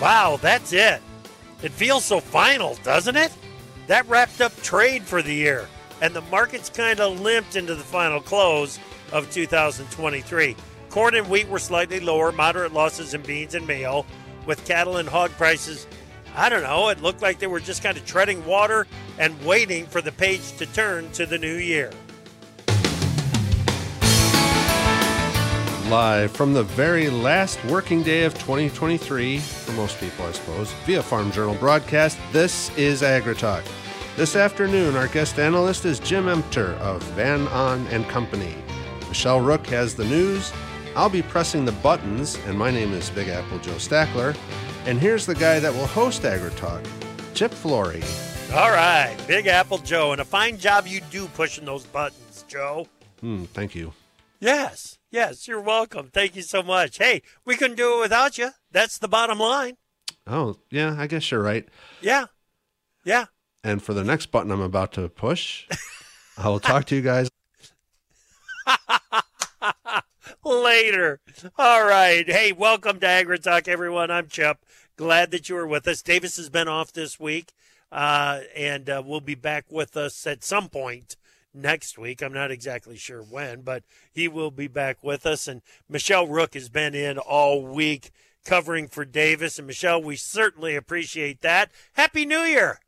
Wow, that's it. It feels so final, doesn't it? That wrapped up trade for the year, and the market's kind of limped into the final close of 2023. Corn and wheat were slightly lower, moderate losses in beans and meal, with cattle and hog prices. I don't know, it looked like they were just kind of treading water and waiting for the page to turn to the new year. Live from the very last working day of 2023, for most people, I suppose, via Farm Journal broadcast, this is AgriTalk. This afternoon, our guest analyst is Jim Emter of Van Ahn and Company. Michelle Rook has the news. I'll be pressing the buttons, and my name is Big Apple Joe Stackler. And here's the guy that will host AgriTalk, Chip Flory. All right, Big Apple Joe, and a fine job you do pushing those buttons, Joe. Hmm, thank you. Yes, yes, you're welcome. Thank you so much. Hey, we couldn't do it without you. That's the bottom line. Oh, yeah, I guess you're right. Yeah, yeah. And for the next button I'm about to push, I will talk to you guys later. All right. Hey, welcome to AgriTalk, everyone. I'm Chip. Glad that you are with us. Davis has been off this week, uh, and uh, will be back with us at some point next week. I'm not exactly sure when, but he will be back with us. And Michelle Rook has been in all week covering for Davis. And Michelle, we certainly appreciate that. Happy New Year.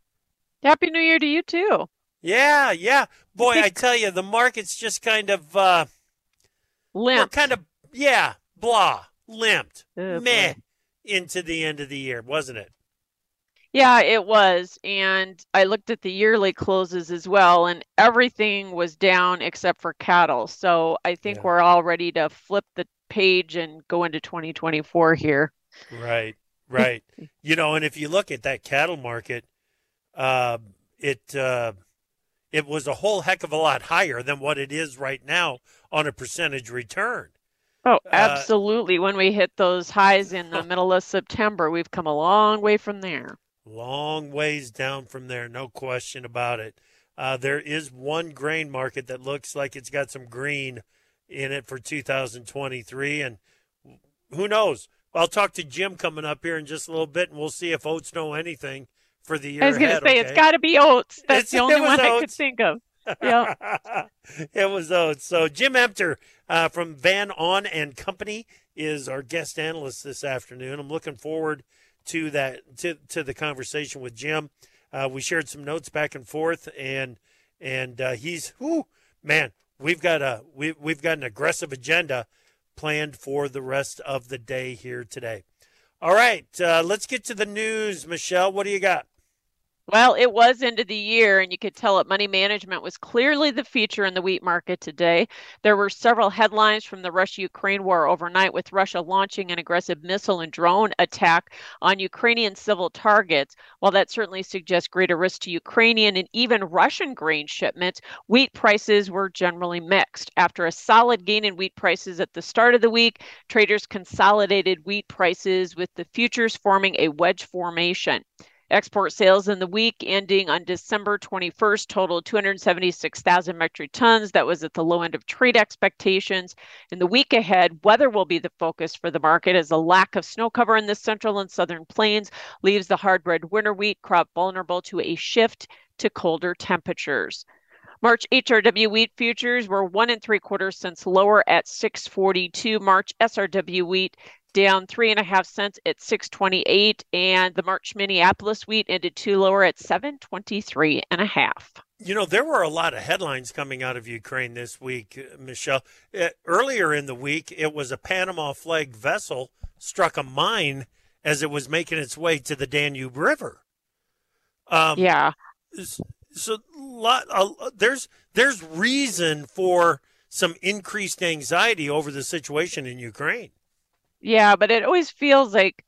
Happy New Year to you too. Yeah, yeah. Boy, I tell you, the market's just kind of uh limp. kind of yeah, blah, limped. Oh, meh into the end of the year, wasn't it? Yeah, it was. And I looked at the yearly closes as well, and everything was down except for cattle. So I think Yeah. we're all ready to flip the page and go into 2024 here. Right, right. you know, and if you look at that cattle market, uh, it uh, it was a whole heck of a lot higher than what it is right now on a percentage return. Oh, Uh, absolutely. When we hit those highs in the middle of September, we've come a long way from there. Long ways down from there, no question about it. Uh, there is one grain market that looks like it's got some green in it for 2023, and who knows? I'll talk to Jim coming up here in just a little bit, and we'll see if oats know anything for the year I was going to say, okay? it's got to be oats. That's It's- the only one I could think of. Yeah. it was oats. So Jim Emter uh, from Van Ahn and Company is our guest analyst this afternoon. I'm looking forward to that to to the conversation with Jim. Uh, we shared some notes back and forth, and and uh, he's whoo man. We've got a we we've got an aggressive agenda planned for the rest of the day here today. All right, uh, let's get to the news, Michelle. What do you got? Well, it was end of the year, and you could tell that money management was clearly the feature in the wheat market today. There were several headlines from the Russia Ukraine war overnight, with Russia launching an aggressive missile and drone attack on Ukrainian civil targets. While that certainly suggests greater risk to Ukrainian and even Russian grain shipments, wheat prices were generally mixed. After a solid gain in wheat prices at the start of the week, traders consolidated wheat prices with the futures forming a wedge formation. Export sales in the week ending on December 21st totaled 276,000 metric tons. That was at the low end of trade expectations. In the week ahead, weather will be the focus for the market as a lack of snow cover in the central and southern plains leaves the hard red winter wheat crop vulnerable to a shift to colder temperatures. March HRW wheat futures were one and three quarters cents lower at 642. March SRW wheat down three and a half cents at 628 and the march minneapolis wheat ended two lower at 723 and a half You know, there were a lot of headlines coming out of Ukraine this week, uh, Michelle. Uh, earlier in the week, it was a Panama flagged vessel struck a mine as it was making its way to the Danube River. Um, yeah So, lot, uh, there's there's reason for some increased anxiety over the situation in Ukraine. Yeah, but it always feels like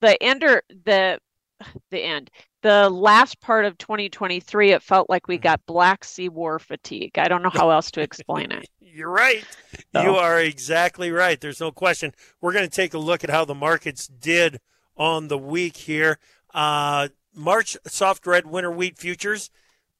the ender the the end. The last part of 2023 it felt like we mm-hmm. got black sea war fatigue. I don't know how else to explain it. You're right. So. you are exactly right. There's no question. We're going to take a look at how the markets did on the week here. Uh, march soft red winter wheat futures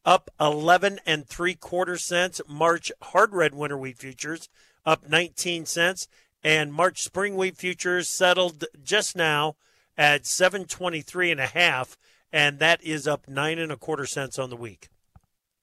up 11 and 3 quarter cents. March hard red winter wheat futures up 19 cents and march spring wheat futures settled just now at 723 and a half, and that is up nine and a quarter cents on the week.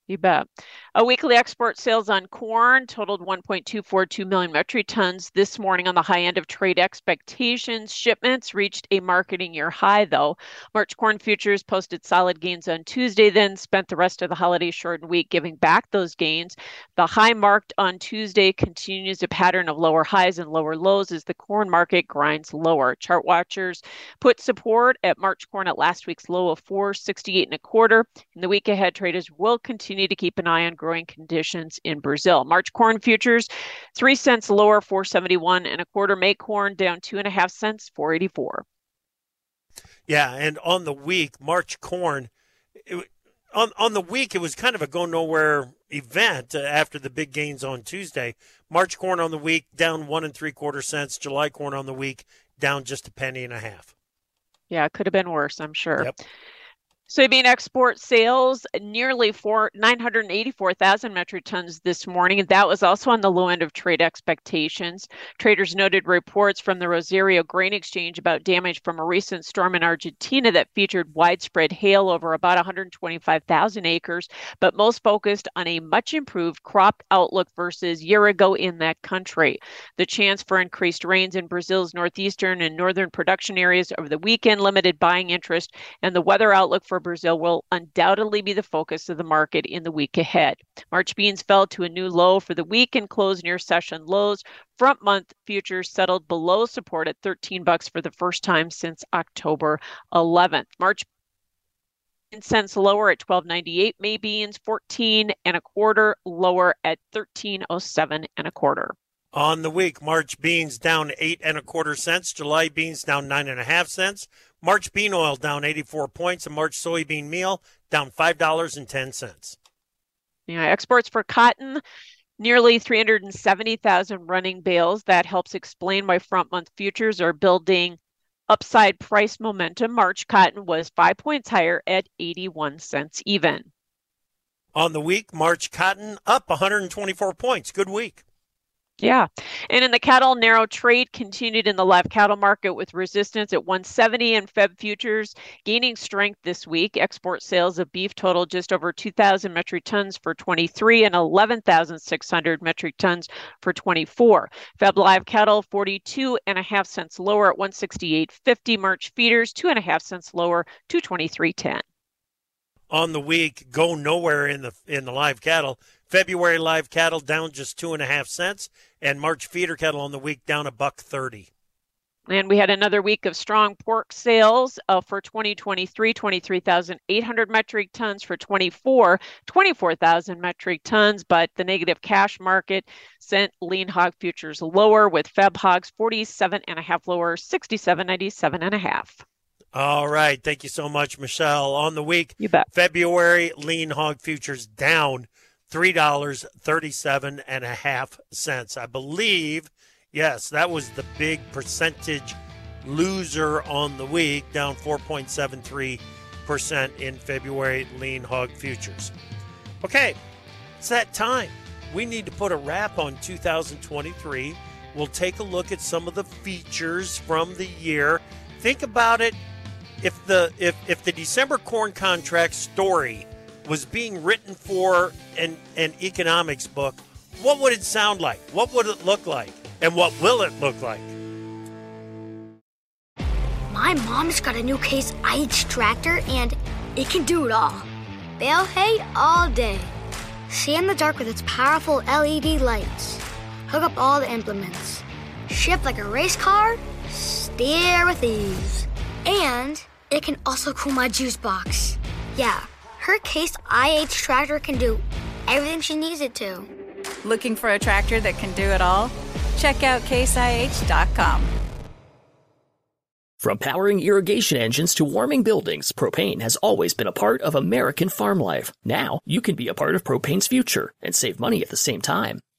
You bet. A weekly export sales on corn totaled 1.242 million metric tons this morning on the high end of trade expectations. Shipments reached a marketing year high, though. March corn futures posted solid gains on Tuesday, then spent the rest of the holiday shortened week giving back those gains. The high marked on Tuesday continues a pattern of lower highs and lower lows as the corn market grinds lower. Chart watchers put support at March corn at last week's low of 468 and a quarter. In the week ahead, traders will continue continue to keep an eye on growing conditions in Brazil. March corn futures, three cents lower, 471 and a quarter. May corn down two and a half cents, 484. Yeah, and on the week, March corn, it, on on the week, it was kind of a go nowhere event uh, after the big gains on Tuesday. March corn on the week down one and three quarter cents. July corn on the week down just a penny and a half. Yeah, it could have been worse, I'm sure. Yep. Soybean export sales nearly four, 984,000 metric tons this morning. And that was also on the low end of trade expectations. Traders noted reports from the Rosario Grain Exchange about damage from a recent storm in Argentina that featured widespread hail over about 125,000 acres, but most focused on a much improved crop outlook versus year ago in that country. The chance for increased rains in Brazil's northeastern and northern production areas over the weekend limited buying interest, and the weather outlook for Brazil will undoubtedly be the focus of the market in the week ahead. March beans fell to a new low for the week and closed near session lows. Front month futures settled below support at 13 bucks for the first time since October 11th. March cents lower at 12.98. May beans 14 and a quarter lower at 13.07 and a quarter. On the week, March beans down eight and a quarter cents. July beans down nine and a half cents. March bean oil down 84 points, and March soybean meal down $5.10. Yeah, exports for cotton nearly 370,000 running bales. That helps explain why front month futures are building upside price momentum. March cotton was five points higher at 81 cents even. On the week, March cotton up 124 points. Good week. Yeah. And in the cattle, narrow trade continued in the live cattle market with resistance at 170 and Feb futures gaining strength this week. Export sales of beef totaled just over 2,000 metric tons for 23 and 11,600 metric tons for 24. Feb live cattle 42 and a half cents lower at 168.50. March feeders two and a half cents lower, 223.10 on the week go nowhere in the in the live cattle. February live cattle down just two and a half cents, and March feeder cattle on the week down a buck thirty. And we had another week of strong pork sales uh, for 2023, 23,800 metric tons. For 24, 24,000 metric tons. But the negative cash market sent lean hog futures lower with Feb hogs 47 and a half lower, 67.97 and a half. All right. Thank you so much, Michelle. On the week, you bet. February lean hog futures down $3.37 and a half cents. I believe, yes, that was the big percentage loser on the week, down 4.73% in February lean hog futures. Okay, it's that time. We need to put a wrap on 2023. We'll take a look at some of the features from the year. Think about it if the if if the December corn contract story was being written for an, an economics book, what would it sound like? What would it look like? And what will it look like? My mom's got a new case IH tractor and it can do it all. Bale hay all day. See in the dark with its powerful LED lights. Hook up all the implements. Shift like a race car. Steer with ease. And it can also cool my juice box. Yeah, her Case IH tractor can do everything she needs it to. Looking for a tractor that can do it all? Check out caseih.com. From powering irrigation engines to warming buildings, propane has always been a part of American farm life. Now, you can be a part of propane's future and save money at the same time.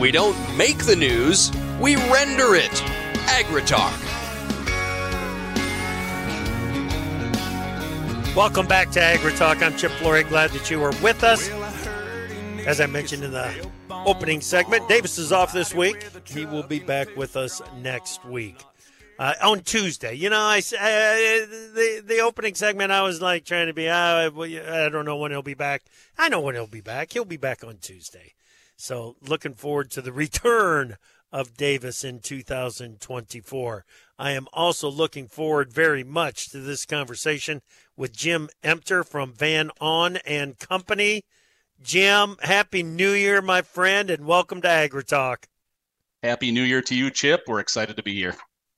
We don't make the news, we render it. AgriTalk. Welcome back to AgriTalk. I'm Chip Flory. Glad that you are with us. As I mentioned in the opening segment, Davis is off this week. He will be back with us next week. Uh, on Tuesday, you know, I uh, the the opening segment. I was like trying to be. Uh, I don't know when he'll be back. I know when he'll be back. He'll be back on Tuesday. So looking forward to the return of Davis in 2024. I am also looking forward very much to this conversation with Jim Emter from Van Ahn and Company. Jim, happy New Year, my friend, and welcome to AgriTalk. Happy New Year to you, Chip. We're excited to be here.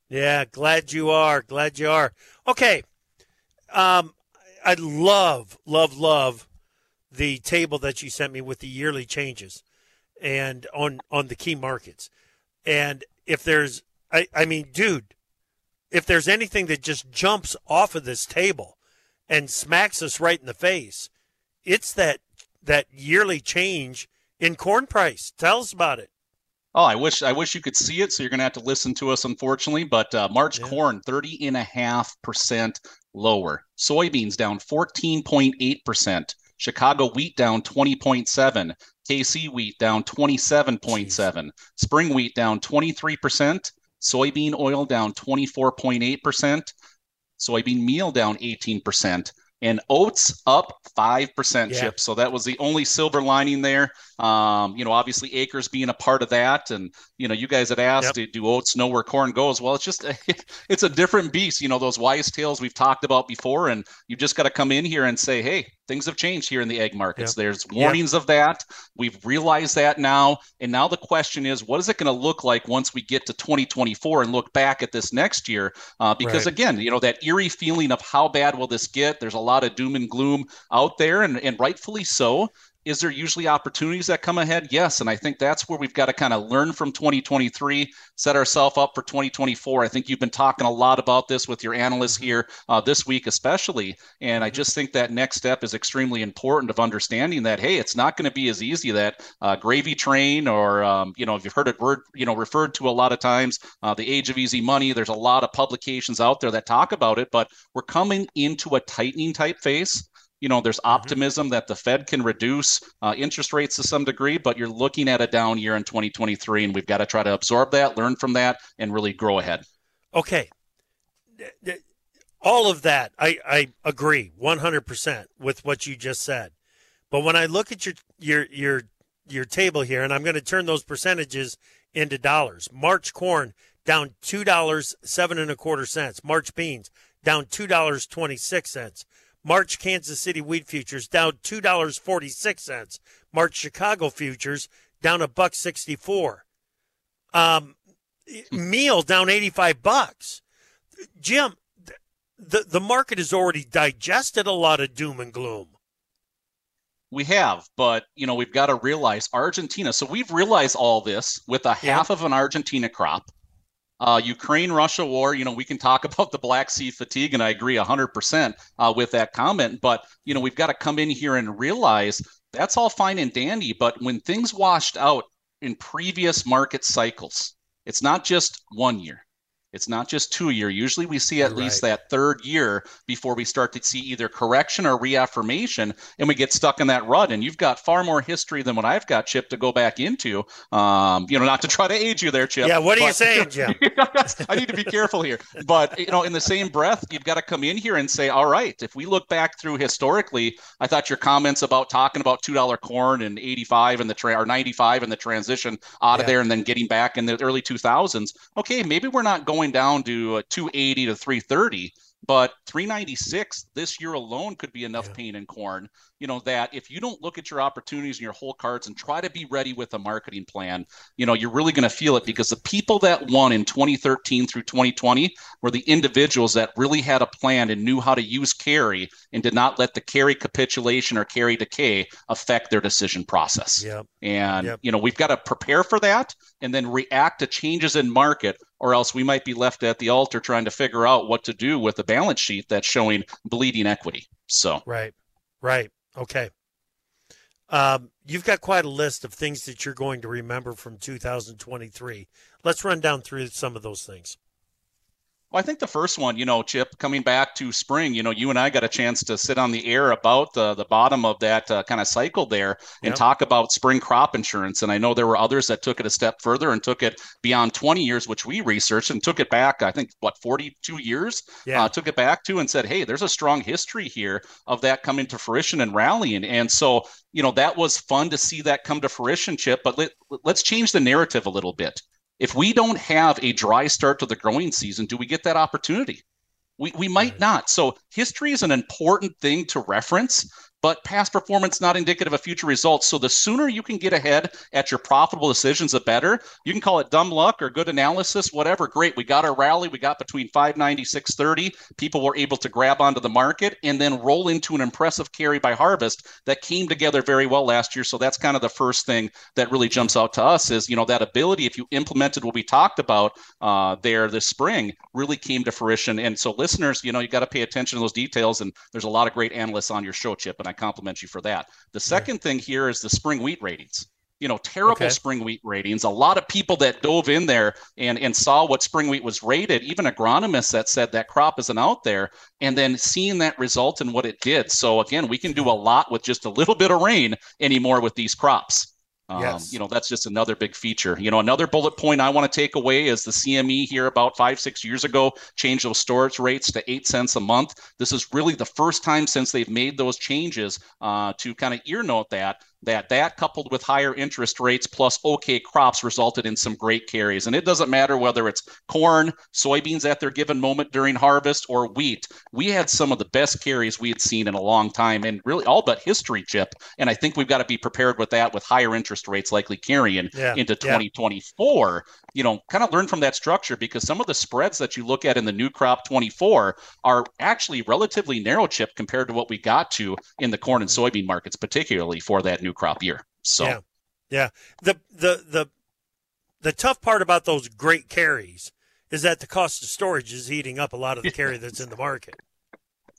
Yeah, glad you are. Glad you are. Okay. Um, I love, love, love the table that you sent me with the yearly changes and on on the key markets. And if there's I, I mean, dude, if there's anything that just jumps off of this table and smacks us right in the face, it's that that yearly change in corn price. Tell us about it. Oh, I wish I wish you could see it. So you're going to have to listen to us, unfortunately. But uh, March yeah. corn, 30 and a half percent lower. Soybeans down 14.8 percent. Chicago wheat down 20.7. KC wheat down 27.7, spring wheat down 23%, soybean oil down 24.8%, soybean meal down 18%, and oats up 5% yeah. chip. So that was the only silver lining there. Um, you know, obviously acres being a part of that. And, you know, you guys had asked, yep. do oats know where corn goes? Well, it's just, it's a different beast. You know, those wise tales we've talked about before. And you just got to come in here and say, hey, things have changed here in the egg markets. Yep. There's warnings yep. of that. We've realized that now. And now the question is, what is it going to look like once we get to 2024 and look back at this next year? Uh, because right. again, you know, that eerie feeling of how bad will this get? There's a lot of doom and gloom out there, and, and rightfully so. Is there usually opportunities that come ahead? Yes. And I think that's where we've got to kind of learn from 2023, set ourselves up for 2024. I think you've been talking a lot about this with your analysts mm-hmm. here uh, this week, especially. And I mm-hmm. just think that next step is extremely important of understanding that, hey, it's not going to be as easy that uh, gravy train or, um, you know, if you've heard it word, you know, referred to a lot of times, uh, the age of easy money. There's a lot of publications out there that talk about it, but we're coming into a tightening type phase you know, there's mm-hmm. optimism mm-hmm. that the Fed can reduce uh, interest rates to some degree, but you're looking at a down year in 2023, and we've got to try to absorb that, learn from that, and really grow ahead. Okay. All of that, I, I agree 100% with what you just said. But when I look at your your your your table here, and I'm going to turn those percentages into dollars. March corn down two dollars seven and a quarter cents. March beans down two dollars twenty six cents. March Kansas City wheat futures down two dollars forty six cents. March Chicago futures down a buck sixty four. Um, meal down eighty five bucks. Jim, the the market has already digested a lot of doom and gloom. We have, but you know we've got to realize Argentina. So we've realized all this with a half of an Argentina crop. Uh, Ukraine Russia war, you know, we can talk about the Black Sea fatigue, and I agree 100% uh, with that comment. But, you know, we've got to come in here and realize that's all fine and dandy. But when things washed out in previous market cycles, it's not just one year, It's not just two year. Usually we see at You're least right. that third year before we start to see either correction or reaffirmation and we get stuck in that rut. And you've got far more history than what I've got, Chip, to go back into. Um, you know, not to try to age you there, Chip. Yeah, what are you saying, Jim? I need to be careful here. But you know, in the same breath, you've got to come in here and say, all right, if we look back through historically, I thought your comments about talking about two dollar corn and eighty five and the tra- or ninety five and the transition out of Yeah. there and then getting back in the early two thousands. Okay, maybe we're not going down to uh, two eighty to three thirty. But 396 this year alone could be enough Yeah. pain in corn, you know, that if you don't look at your opportunities and your hole cards and try to be ready with a marketing plan, you know, you're really going to feel it because the people that won in 2013 through 2020 were the individuals that really had a plan and knew how to use carry and did not let the carry capitulation or carry decay affect their decision process. Yep. And Yep. you know, we've got to prepare for that and then react to changes in market or else we might be left at the altar trying to figure out what to do with a balance sheet that's showing bleeding equity. So, Right. Right. Okay. Um, you've got quite a list of things that you're going to remember from 2023. Let's run down through some of those things. Well, I think the first one, you know, Chip, coming back to spring, you know, you and I got a chance to sit on the air about the the bottom of that uh, kind of cycle there and Yep. talk about spring crop insurance. And I know there were others that took it a step further and took it beyond 20 years, which we researched and took it back, I think, what, 42 years? Yeah. Uh, took it back to and said, hey, there's a strong history here of that coming to fruition and rallying. And so, you know, that was fun to see that come to fruition, Chip. But let, let's change the narrative a little bit. If we don't have a dry start to the growing season, do we get that opportunity? We, we might not. So history is an important thing to reference, but past performance not indicative of future results. So the sooner you can get ahead at your profitable decisions, the better. You can call it dumb luck or good analysis, whatever. Great. We got our rally. We got between 590, 630. People were able to grab onto the market and then roll into an impressive carry by harvest that came together very well last year. So that's kind of the first thing that really jumps out to us is, you know, that ability, if you implemented what we talked about uh, there this spring, really came to fruition. And so listeners, you know, you got to pay attention to those details. And there's a lot of great analysts on your show, Chip, and I compliment you for that. The second thing here is the spring wheat ratings. You know, terrible Okay. spring wheat ratings. A lot of people that dove in there and, and saw what spring wheat was rated, even agronomists that said that crop isn't out there, and then seeing that result and what it did. So again, we can do a lot with just a little bit of rain anymore with these crops. Um, Yes. You know, that's just another big feature. You know, another bullet point I want to take away is the CME here about five, six years ago changed those storage rates to eight cents a month. This is really the first time since they've made those changes uh, to kind of ear note that that that coupled with higher interest rates plus okay crops resulted in some great carries. And it doesn't matter whether it's corn soybeans at their given moment during harvest or wheat we had some of the best carries we had seen in a long time and really all but history chip. And i think we've got to be prepared with that with higher interest rates likely carrying Yeah, into yeah. 2024 you know kind of learn from that structure because some of the spreads that you look at in the new crop 24 are actually relatively narrow chip compared to what we got to in the corn and soybean markets particularly for that new crop year so Yeah. Yeah. The the the the tough part about those great carries is that the cost of storage is eating up a lot of the carry that's in the market.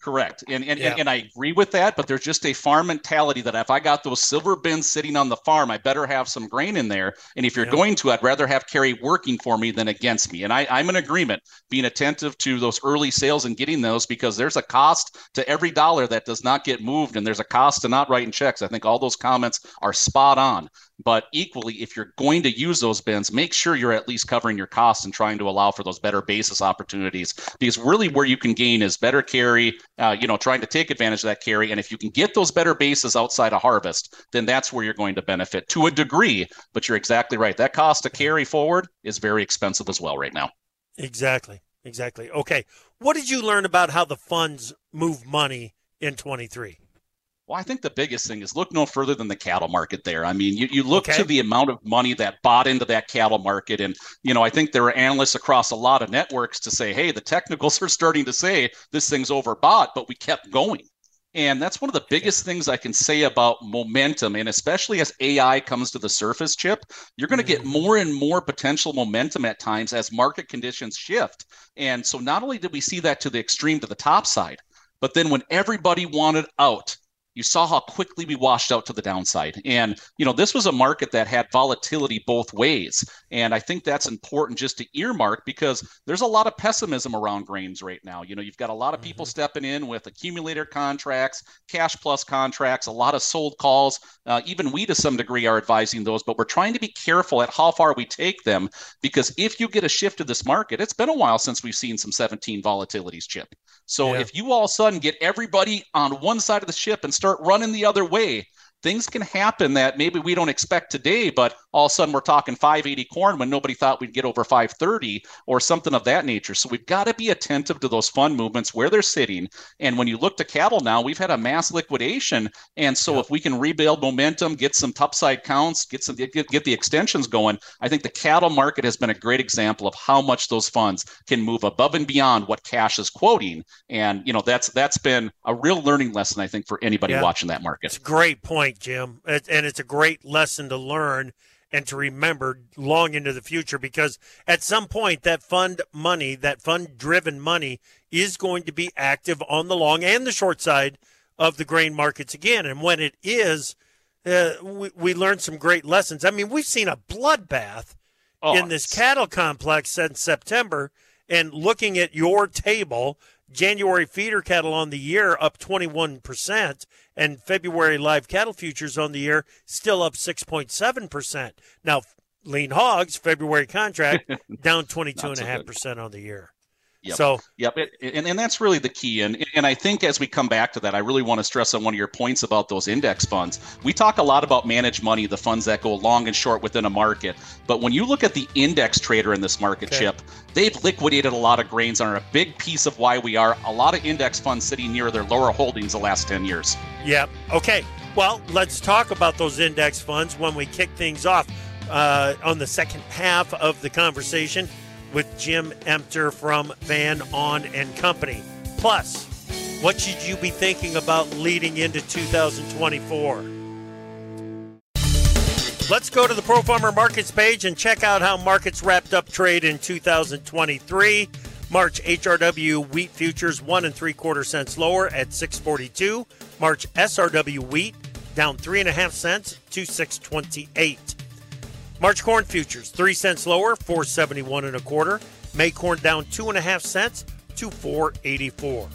Correct. And and, Yeah. and and I agree with that, but there's just a farm mentality that if I got those silver bins sitting on the farm, I better have some grain in there. And if you're Yeah. going to, I'd rather have carry working for me than against me. And I, I'm in agreement, being attentive to those early sales and getting those because there's a cost to every dollar that does not get moved, and there's a cost to not writing checks. I think all those comments are spot on. But equally, if you're going to use those bins, make sure you're at least covering your costs and trying to allow for those better basis opportunities. Because really, where you can gain is better carry, uh, you know, trying to take advantage of that carry. And if you can get those better bases outside of harvest, then that's where you're going to benefit to a degree. But you're exactly right. That cost to carry forward is very expensive as well right now. Exactly. Exactly. Okay. What did you learn about how the funds move money in 23? Well, I think the biggest thing is look no further than the cattle market there. I mean, you, you look Okay. to the amount of money that bought into that cattle market. And, you know, I think there are analysts across a lot of networks to say, hey, the technicals are starting to say this thing's overbought, but we kept going. And that's one of the biggest things I can say about momentum. And especially as AI comes to the surface, Chip, you're going to get mm. more and more potential momentum at times as market conditions shift. And so not only did we see that to the extreme to the top side, but then when everybody wanted out, you saw how quickly we washed out to the downside. And, you know, this was a market that had volatility both ways. And I think that's important just to earmark because there's a lot of pessimism around grains right now. You know, you've got a lot of people mm-hmm. stepping in with accumulator contracts, cash plus contracts, a lot of sold calls. Uh, even we, to some degree, are advising those, but we're trying to be careful at how far we take them because if you get a shift of this market, it's been a while since we've seen some 17 volatilities chip. So yeah. if you all of a sudden get everybody on one side of the ship and start running the other way, things can happen that maybe we don't expect today, but all of a sudden we're talking 580 corn when nobody thought we'd get over 530 or something of that nature. So we've got to be attentive to those fund movements where they're sitting. And when you look to cattle now, we've had a mass liquidation. And so yeah. if we can rebuild momentum, get some topside counts, get some get, get the extensions going, I think the cattle market has been a great example of how much those funds can move above and beyond what cash is quoting. And you know that's that's been a real learning lesson, I think, for anybody yeah. watching that market. It's a great point, Jim. And it's a great lesson to learn and to remember long into the future because at some point that fund money, that fund driven money is going to be active on the long and the short side of the grain markets again. And when it is, uh, we, we learned some great lessons. I mean, we've seen a bloodbath oh, in this cattle complex since September. And looking at your table, January feeder cattle on the year up 21%, and February live cattle futures on the year still up 6.7%. Now, lean hogs, February contract down 22.5% on the year. Yep. So, yep. It, and, and that's really the key. And, and I think as we come back to that, I really want to stress on one of your points about those index funds. We talk a lot about managed money, the funds that go long and short within a market. But when you look at the index trader in this market, okay. Chip, they've liquidated a lot of grains and are a big piece of why we are a lot of index funds sitting near their lower holdings the last 10 years. Yep. Okay. Well, let's talk about those index funds when we kick things off uh, on the second half of the conversation with Jim Emter from Van Ahn and Company. Plus, what should you be thinking about leading into 2024? Let's go to the Pro Farmer Markets page and check out how markets wrapped up trade in 2023. March HRW wheat futures one and three quarter cents lower at 642. March SRW wheat down three and a half cents to 628. March corn futures, three cents lower, 471 and a quarter. May corn down two and a half cents to 484.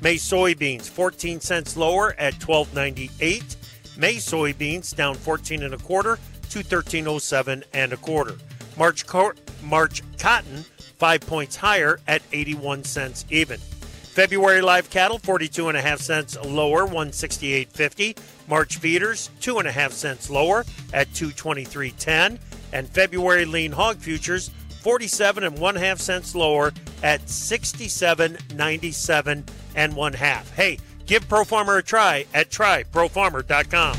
May soybeans, 14 cents lower at 1298. May soybeans down 14 and a quarter to 1307 and a quarter. March March cotton, five points higher at 81 cents even. February live cattle, 42 and a half cents lower, 168.50. March feeders, two and a half cents lower at 223.10. And February lean hog futures, 47 and one half cents lower at 67.97 and one half. Hey, give Pro Farmer a try at tryprofarmer.com.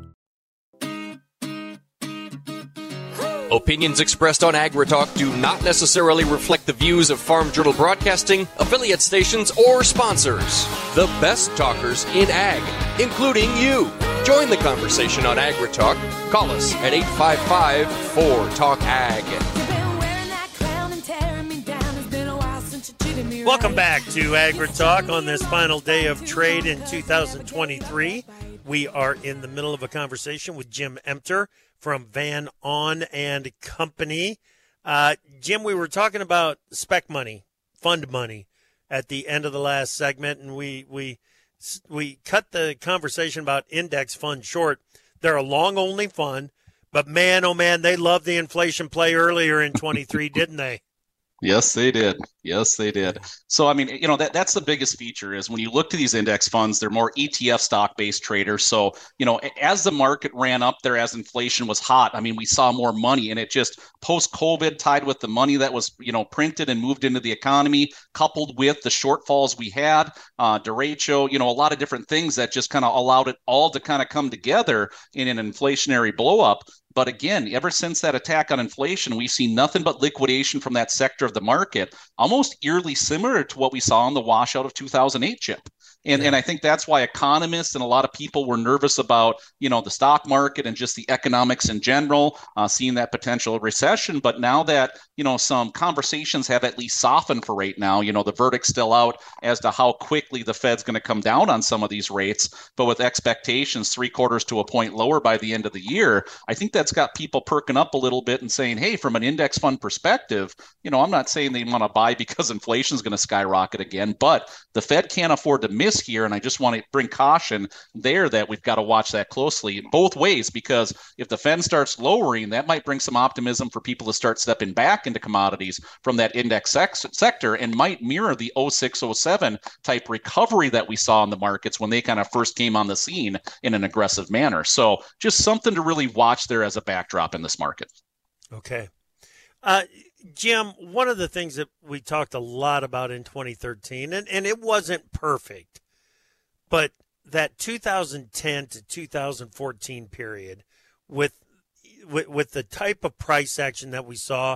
Opinions expressed on AgriTalk do not necessarily reflect the views of Farm Journal Broadcasting, affiliate stations, or sponsors. The best talkers in ag, including you. Join the conversation on AgriTalk. Call us at 855 4 Talk Ag. Welcome back to AgriTalk on this final day of trade in 2023. We are in the middle of a conversation with Jim Emter from Van Ahn and Company. Uh, Jim, we were talking about spec money, fund money, at the end of the last segment, and we we we cut the conversation about index fund short. They're a long only fund, but man, oh man, they loved the inflation play earlier in 23, didn't they? Yes, they did. Yes, they did. So, I mean, you know, that that's the biggest feature is when you look to these index funds, they're more ETF stock based traders. So, you know, as the market ran up there, as inflation was hot, I mean, we saw more money and it just post COVID tied with the money that was, you know, printed and moved into the economy, coupled with the shortfalls we had, uh, derecho, you know, a lot of different things that just kind of allowed it all to kind of come together in an inflationary blowup. But again, ever since that attack on inflation, we've seen nothing but liquidation from that sector of the market, almost eerily similar to what we saw in the washout of 2008 chip. And, yeah. and I think that's why economists and a lot of people were nervous about, you know, the stock market and just the economics in general, uh, seeing that potential recession. But now that, you know, some conversations have at least softened for right now, you know, the verdict's still out as to how quickly the Fed's going to come down on some of these rates. But with expectations three quarters to a point lower by the end of the year, I think that's got people perking up a little bit and saying, hey, from an index fund perspective, you know, I'm not saying they want to buy because inflation is going to skyrocket again, but the Fed can't afford to miss here. And I just want to bring caution there that we've got to watch that closely both ways because if the Fed starts lowering, that might bring some optimism for people to start stepping back into commodities from that index sex- sector and might mirror the 0607 type recovery that we saw in the markets when they kind of first came on the scene in an aggressive manner. So just something to really watch there as a backdrop in this market. Okay. Uh, Jim, one of the things that we talked a lot about in 2013, and, and it wasn't perfect, but that 2010 to 2014 period with, with, with the type of price action that we saw,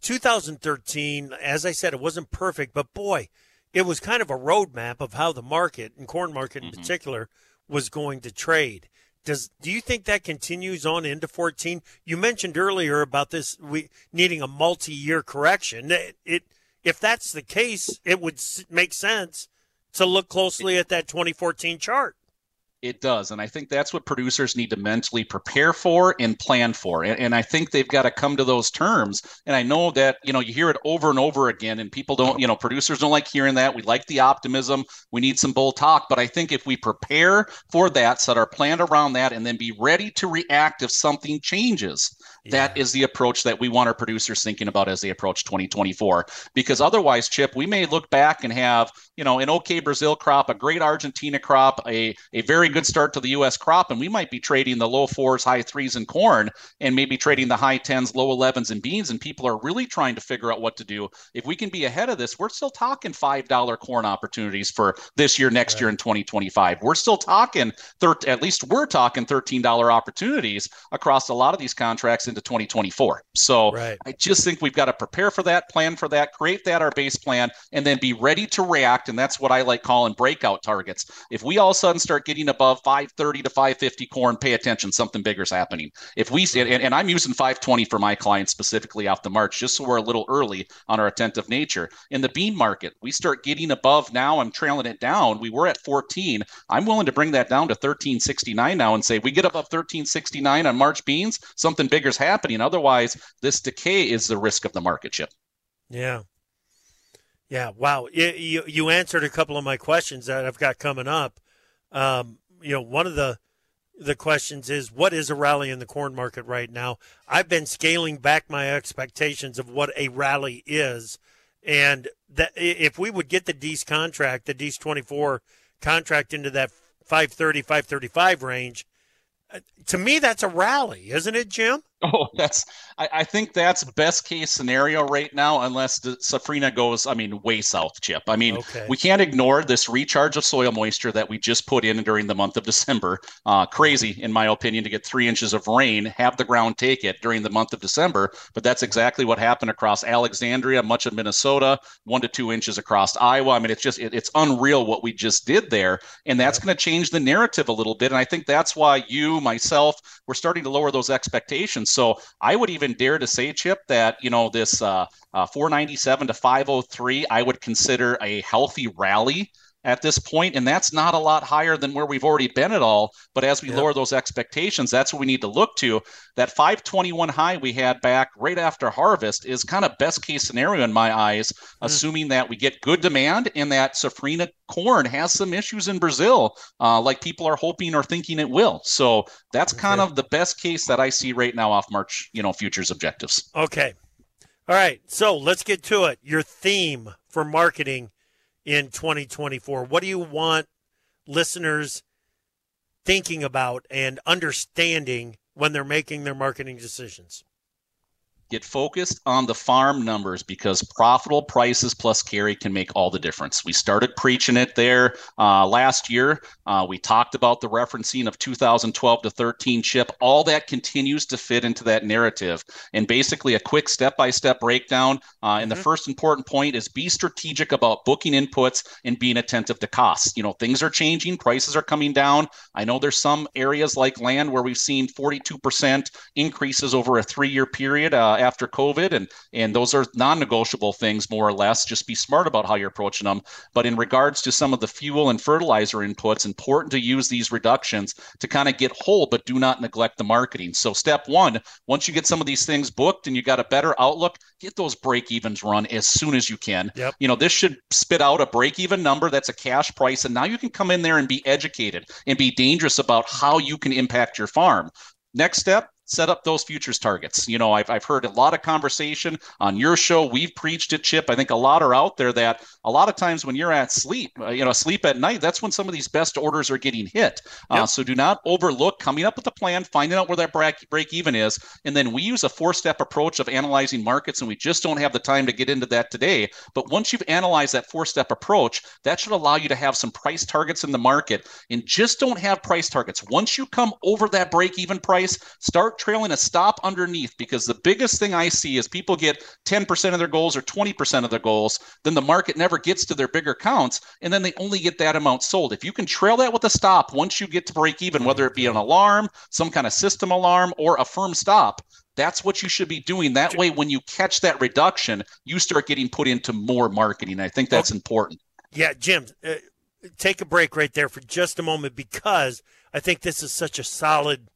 2013, as I said, it wasn't perfect, but boy, it was kind of a roadmap of how the market and corn market in mm-hmm. particular was going to trade. Does do you think that continues on into 14? You mentioned earlier about this we needing a multi-year correction. It, it if that's the case, it would make sense to look closely at that 2014 chart. It does. And I think that's what producers need to mentally prepare for and plan for. And, and, I think they've got to come to those terms. And I know that, you know, you hear it over and over again, and people don't, you know, producers don't like hearing that. We like the optimism. We need some bull talk. But I think if we prepare for that, set our plan around that, and then be ready to react if something changes, yeah. that is the approach that we want our producers thinking about as they approach 2024. Because otherwise, Chip, we may look back and have, you know, an okay Brazil crop, a great Argentina crop, a, a very good start to the U.S. crop, and we might be trading the low fours, high threes in corn, and maybe trading the high tens, low 11s in beans. And people are really trying to figure out what to do. If we can be ahead of this, we're still talking $5 corn opportunities for this year, next right. year in 2025. We're still talking, thir- at least we're talking $13 opportunities across a lot of these contracts into 2024. So right. I just think we've got to prepare for that, plan for that, create that our base plan, and then be ready to react. And that's what I like calling breakout targets. If we all of a sudden start getting above 530 to 550 corn, pay attention, something bigger is happening. If we and, and I'm using 520 for my clients specifically off the march, just so we're a little early on our attentive nature. In the bean market, we start getting above now. I'm trailing it down. We were at 14. I'm willing to bring that down to 1369 now and say we get above 1369 on March beans, something bigger's happening. Otherwise, this decay is the risk of the market chip. Yeah. Yeah. Wow. You, you answered a couple of my questions that I've got coming up. Um, you know, one of the the questions is what is a rally in the corn market right now? I've been scaling back my expectations of what a rally is, and that if we would get the Dees contract, the Dees 24 contract into that 530, 535 range, uh, to me that's a rally, isn't it, Jim? Oh, that's I, I, think that's best case scenario right now, unless the Safrinha goes, I mean, way south, Chip. I mean, okay. we can't ignore this recharge of soil moisture that we just put in during the month of December. Uh, crazy, in my opinion, to get three inches of rain, have the ground take it during the month of December. But that's exactly what happened across Alexandria, much of Minnesota, one to two inches across Iowa. I mean, it's just it, it's unreal what we just did there, and that's yeah. going to change the narrative a little bit. And I think that's why you, myself, we're starting to lower those expectations. So I would even dare to say, Chip, that you know this uh, uh, 497 to 503, I would consider a healthy rally at this point, and that's not a lot higher than where we've already been at all. But as we yep. lower those expectations, that's what we need to look to. That 521 high we had back right after harvest is kind of best case scenario in my eyes, mm. assuming that we get good demand and that Safrinha corn has some issues in Brazil, uh, like people are hoping or thinking it will. So that's okay. kind of the best case that I see right now off March, you know, futures objectives. Okay. All right. So let's get to it. Your theme for marketing in 2024? What do you want listeners thinking about and understanding when they're making their marketing decisions? Get focused on the farm numbers because profitable prices plus carry can make all the difference. We started preaching it there uh, last year. Uh, we talked about the referencing of 2012 to 13 chip. All that continues to fit into that narrative. And basically, a quick step by step breakdown. Uh, and mm-hmm. the first important point is be strategic about booking inputs and being attentive to costs. You know, things are changing, prices are coming down. I know there's some areas like land where we've seen 42% increases over a three year period uh, after COVID, and and those are non-negotiable things more or less. Just be smart about how you're approaching them. But in regards to some of the fuel and fertilizer inputs, important to use these reductions to kind of get whole, but do not neglect the marketing. So step one, once you get some of these things booked and you got a better outlook, get those break evens run as soon as you can. Yep. You know, this should spit out a break even number that's a cash price. And now you can come in there and be educated and be dangerous about how you can impact your farm. Next step, set up those futures targets. You know, I've, I've heard a lot of conversation on your show. We've preached it, Chip. I think a lot are out there that a lot of times when you're at sleep, uh, you know, sleep at night, that's when some of these best orders are getting hit. Uh, yep. So do not overlook coming up with a plan, finding out where that break, break even is. And then we use a four step approach of analyzing markets, and we just don't have the time to get into that today. But once you've analyzed that four step approach, that should allow you to have some price targets in the market and just don't have price targets. Once you come over that break even price, start trailing a stop underneath because the biggest thing I see is people get 10% of their goals or 20% of their goals, then the market never gets to their bigger counts, and then they only get that amount sold. If you can trail that with a stop once you get to break even, whether it be an alarm, some kind of system alarm, or a firm stop, that's what you should be doing. That way, when you catch that reduction, you start getting put into more marketing. I think that's important. Yeah, Jim, uh, take a break right there for just a moment because I think this is such a solid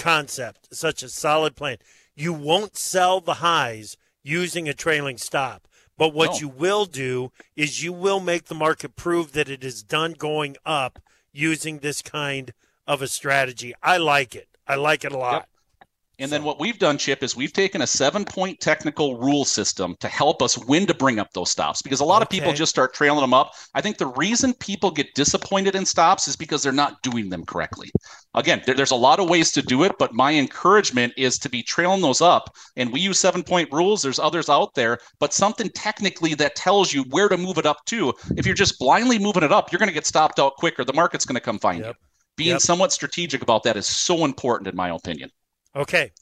concept, such a solid plan. You won't sell the highs using a trailing stop. But what no. you will do is you will make the market prove that it is done going up using this kind of a strategy. I like it. I like it a lot. Yep. And so. then what we've done, Chip, is we've taken a seven point technical rule system to help us when to bring up those stops because a lot okay. of people just start trailing them up. I think the reason people get disappointed in stops is because they're not doing them correctly. Again, there, there's a lot of ways to do it, but my encouragement is to be trailing those up. And we use seven point rules. There's others out there, but something technically that tells you where to move it up to. If you're just blindly moving it up, you're going to get stopped out quicker. The market's going to come find yep. you. Being yep. somewhat strategic about that is so important, in my opinion. Okay.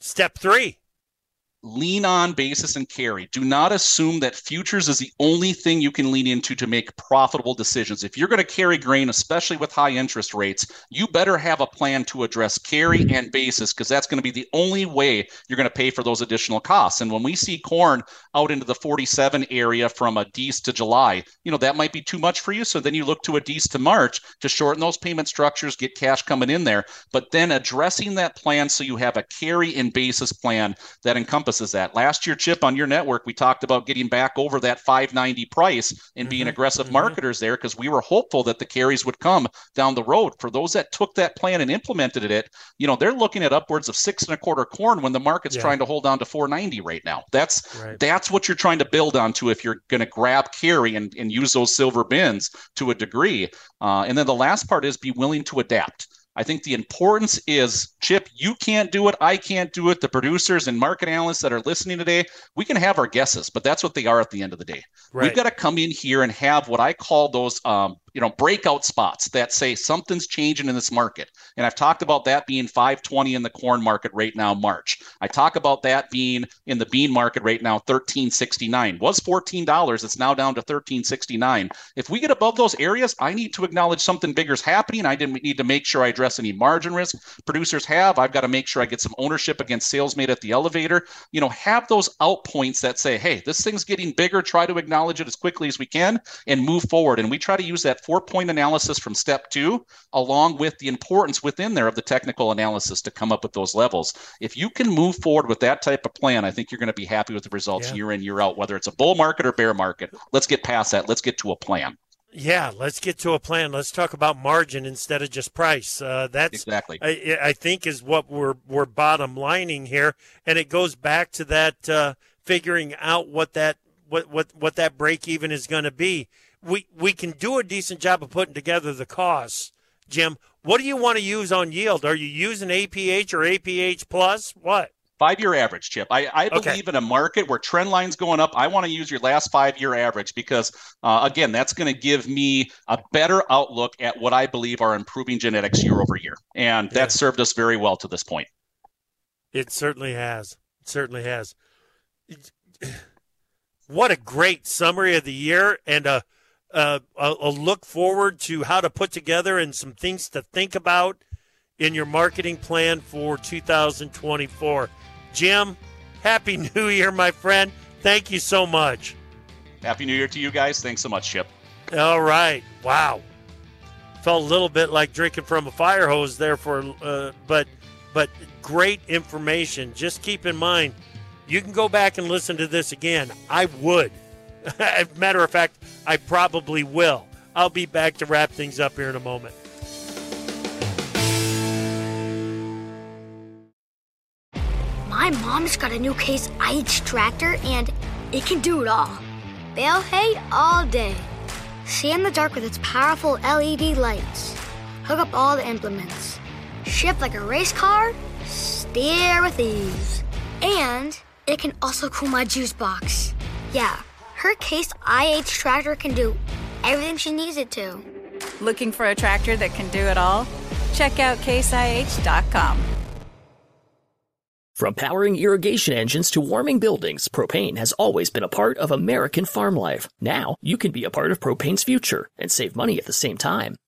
Step three lean on basis and carry. Do not assume that futures is the only thing you can lean into to make profitable decisions. If you're going to carry grain, especially with high interest rates, you better have a plan to address carry and basis because that's going to be the only way you're going to pay for those additional costs. And when we see corn out into the 47 area from a Dees to July, you know, that might be too much for you. So then you look to a Dees to March to shorten those payment structures, get cash coming in there. But then addressing that plan so you have a carry and basis plan that encompasses encompasses that. Last year, Chip, on your network, we talked about getting back over that 590 price and mm-hmm. being aggressive mm-hmm. marketers there because we were hopeful that the carries would come down the road. For those that took that plan and implemented it, you know, they're looking at upwards of six and a quarter corn when the market's yeah. trying to hold on to 490 right now. That's right. that's what you're trying to build onto if you're going to grab carry and, and use those silver bins to a degree. Uh, and then the last part is be willing to adapt I think the importance is, Chip, you can't do it. I can't do it. The producers and market analysts that are listening today, we can have our guesses, but that's what they are at the end of the day. Right. We've got to come in here and have what I call those um, you know breakout spots that say something's changing in this market. And i've talked about that being 520 in the corn market right now march. I talk about that being in the bean market right now 1369 was $14 it's now down to 1369 if we get above those areas i need to acknowledge something bigger is happening. I didn't need to make sure i address any margin risk. Producers have. I've got to make sure i get some ownership against sales made at the elevator. You know have those out points that say hey this thing's getting bigger. Try to acknowledge it as quickly as we can and move forward. And we try to use that four point analysis from step two, along with the importance within there of the technical analysis to come up with those levels. If you can move forward with that type of plan, I think you're going to be happy with the results yeah. year in, year out, whether it's a bull market or bear market. Let's get past that. Let's get to a plan. Yeah, let's get to a plan. Let's talk about margin instead of just price. Uh, that's exactly, I, I, think, is what we're we're bottom lining here, and it goes back to that uh, figuring out what that what what what that break even is going to be we we can do a decent job of putting together the costs. Jim, what do you want to use on yield? Are you using APH or APH plus? What? Five year average, Chip. I, I believe okay. in a market where trend lines going up. I want to use your last five year average because, uh, again, that's going to give me a better outlook at what I believe are improving genetics year over year. And yeah. that's served us very well to this point. It certainly has. It certainly has. What a great summary of the year and a uh, a, a look forward to how to put together and some things to think about in your marketing plan for 2024. Jim, Happy New Year, my friend. Thank you so much. Happy New Year to you guys. Thanks so much, Chip. All right. Wow. Felt a little bit like drinking from a fire hose there for, uh, but, but great information. Just keep in mind, you can go back and listen to this again. I would. Matter of fact, I probably will. I'll be back to wrap things up here in a moment. My mom's got a new Case IH tractor and it can do it all. Bale hay all day. See in the dark with its powerful LED lights. Hook up all the implements. Shift like a race car. Steer with ease. And it can also cool my juice box. Yeah, her Case IH tractor can do everything she needs it to. Looking for a tractor that can do it all? Check out caseih.com. From powering irrigation engines to warming buildings, propane has always been a part of American farm life. Now, you can be a part of propane's future and save money at the same time.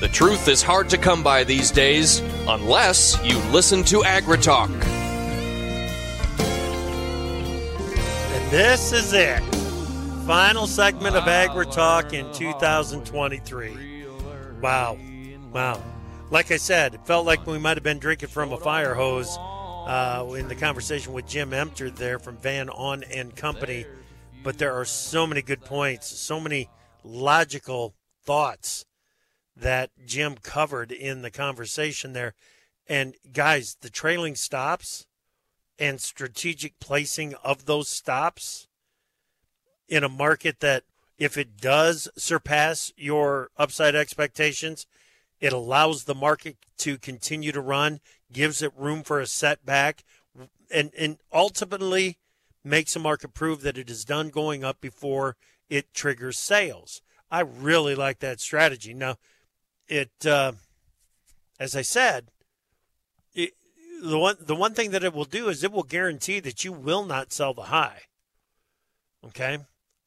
The truth is hard to come by these days, unless you listen to AgriTalk. And this is it. Final segment of AgriTalk in 2023. Wow. Wow. Like I said, it felt like we might have been drinking from a fire hose uh, in the conversation with Jim Emter there from Van Ahn and Company. But there are so many good points, so many logical thoughts that Jim covered in the conversation there. And guys, the trailing stops and strategic placing of those stops in a market that if it does surpass your upside expectations, it allows the market to continue to run, gives it room for a setback, and, and ultimately makes the market prove that it is done going up before it triggers sales. I really like that strategy. Now, it, uh, as I said, it, the one the one thing that it will do is it will guarantee that you will not sell the high. Okay,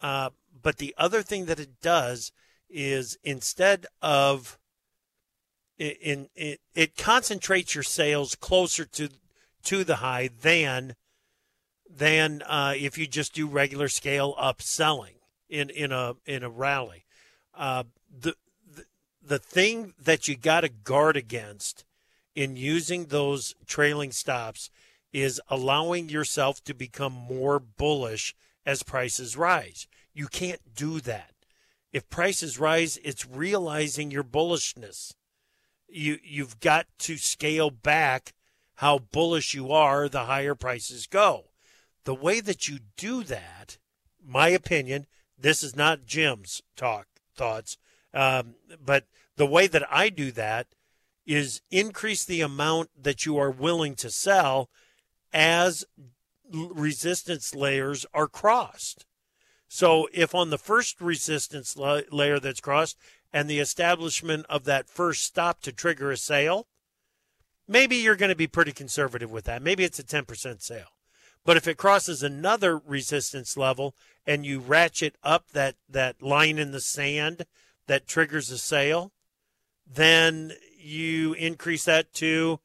uh, but the other thing that it does is instead of in, in it, it concentrates your sales closer to to the high than than uh, if you just do regular scale up selling in in a in a rally. Uh, the, the thing that you got to guard against in using those trailing stops is allowing yourself to become more bullish as prices rise. You can't do that. If prices rise, it's realizing your bullishness. You you've got to scale back how bullish you are the higher prices go. The way that you do that, my opinion, this is not Jim's talk thoughts, um, but the way that I do that is increase the amount that you are willing to sell as resistance layers are crossed. So if on the first resistance la- layer that's crossed and the establishment of that first stop to trigger a sale, maybe you're going to be pretty conservative with that. Maybe it's a 10% sale. But if it crosses another resistance level and you ratchet up that, that line in the sand that triggers a sale, then you increase that to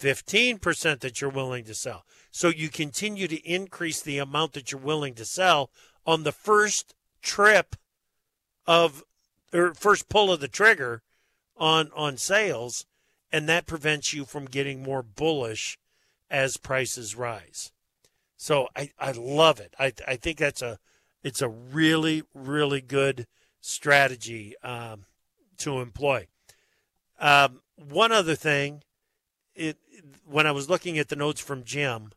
15% that you're willing to sell. So you continue to increase the amount that you're willing to sell on the first trip of or first pull of the trigger on on sales and that prevents you from getting more bullish as prices rise. So I, I love it. I, I think that's a it's a really really good strategy um, to employ. Um, one other thing, it when I was looking at the notes from Jim,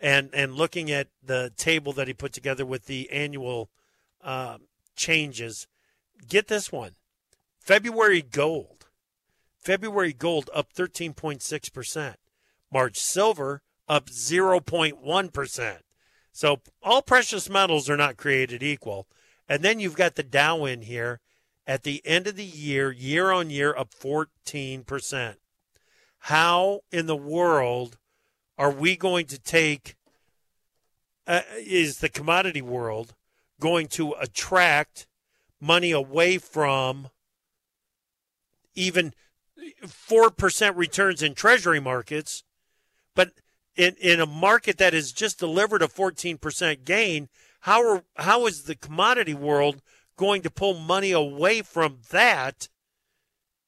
and and looking at the table that he put together with the annual uh, changes, get this one: February gold, February gold up thirteen point six percent, March silver up zero point one percent. So all precious metals are not created equal, and then you've got the Dow in here at the end of the year, year on year, up 14%. How in the world are we going to take, uh, is the commodity world going to attract money away from even 4% returns in treasury markets? But in, in a market that has just delivered a 14% gain, how, are, how is the commodity world going to pull money away from that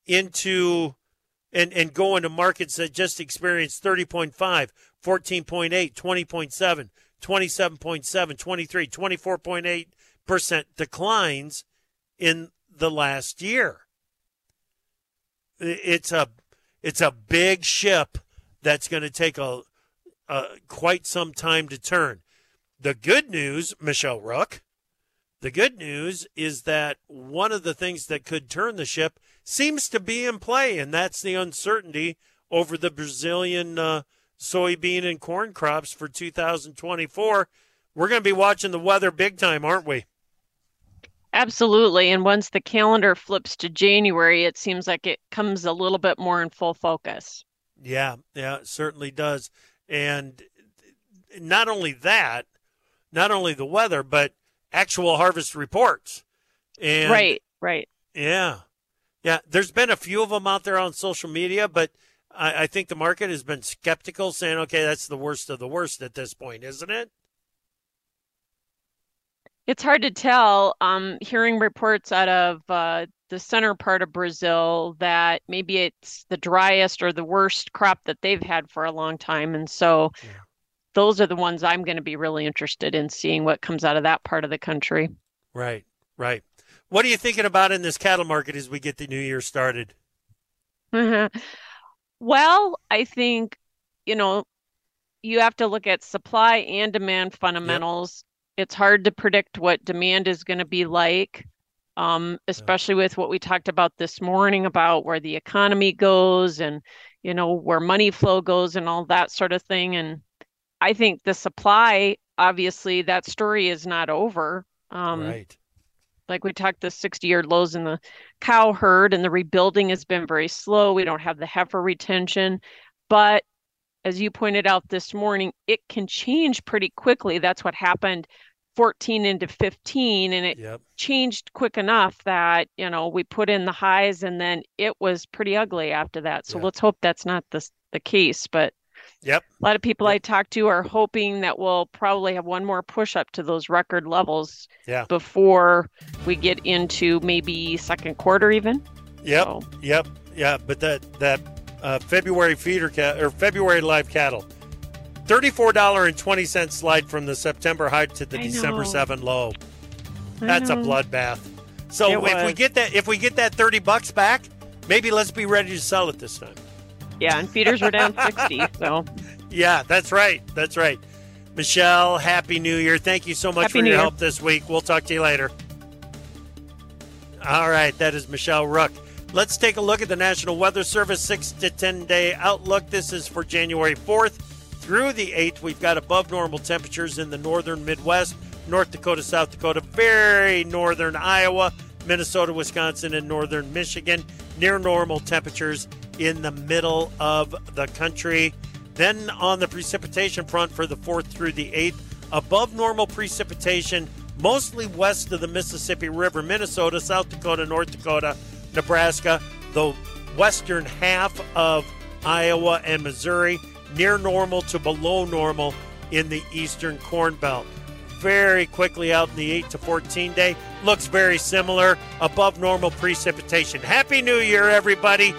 into and, and go into markets that just experienced 30.5, 14.8, 20.7, 27.7, 23, 24.8% declines in the last year. It's a it's a big ship that's going to take a, a quite some time to turn. The good news, Michelle Rook, the good news is that one of the things that could turn the ship seems to be in play, and that's the uncertainty over the Brazilian uh, soybean and corn crops for 2024. We're going to be watching the weather big time, aren't we? Absolutely. And once the calendar flips to January, it seems like it comes a little bit more in full focus. Yeah, yeah, it certainly does. And not only that, not only the weather, but actual harvest reports. And right, right. Yeah. Yeah. There's been a few of them out there on social media, but I, I think the market has been skeptical, saying, okay, that's the worst of the worst at this point, isn't it? It's hard to tell. Um, hearing reports out of uh, the center part of Brazil that maybe it's the driest or the worst crop that they've had for a long time. And so yeah those are the ones I'm going to be really interested in seeing what comes out of that part of the country. Right, right. What are you thinking about in this cattle market as we get the new year started? well, I think, you know, you have to look at supply and demand fundamentals. Yep. It's hard to predict what demand is going to be like, um, especially yeah. with what we talked about this morning about where the economy goes and, you know, where money flow goes and all that sort of thing. And I think the supply, obviously, that story is not over. Um, right. Like we talked, the 60 year lows in the cow herd and the rebuilding has been very slow. We don't have the heifer retention. But as you pointed out this morning, it can change pretty quickly. That's what happened 14 into 15 and it Yep. changed quick enough that, you know, we put in the highs and then it was pretty ugly after that. So Yeah. let's hope that's not the the case, but Yep. a lot of people I talk to are hoping that we'll probably have one more push up to those record levels Yeah. before we get into maybe second quarter even. Yep. So- Yep. Yeah. But that that uh, February feeder cat or February live cattle, thirty-four dollar and twenty cent slide from the September high to the I December know. seven low. I That's a bloodbath. So It if we get that if we get that thirty bucks back, maybe let's be ready to sell it this time. Yeah, and feeders were down 60. So Yeah, that's right. That's right. Michelle, happy new year. Thank you so much Happy for New your Year. help this week. We'll talk to you later. All right, that is Michelle Rook. Let's take a look at the National Weather Service 6 to 10 day outlook. This is for January 4th through the 8th. We've got above normal temperatures in the northern Midwest, North Dakota, South Dakota, very northern Iowa, Minnesota, Wisconsin, and northern Michigan. Near normal temperatures in the middle of the country. Then on the precipitation front for the 4th through the 8th, above normal precipitation mostly west of the Mississippi River, Minnesota, South Dakota, North Dakota, Nebraska, the western half of Iowa and Missouri, near normal to below normal in the eastern Corn Belt. Very quickly out in the 8 to 14 day. Looks very similar, above normal precipitation. Happy New Year, everybody.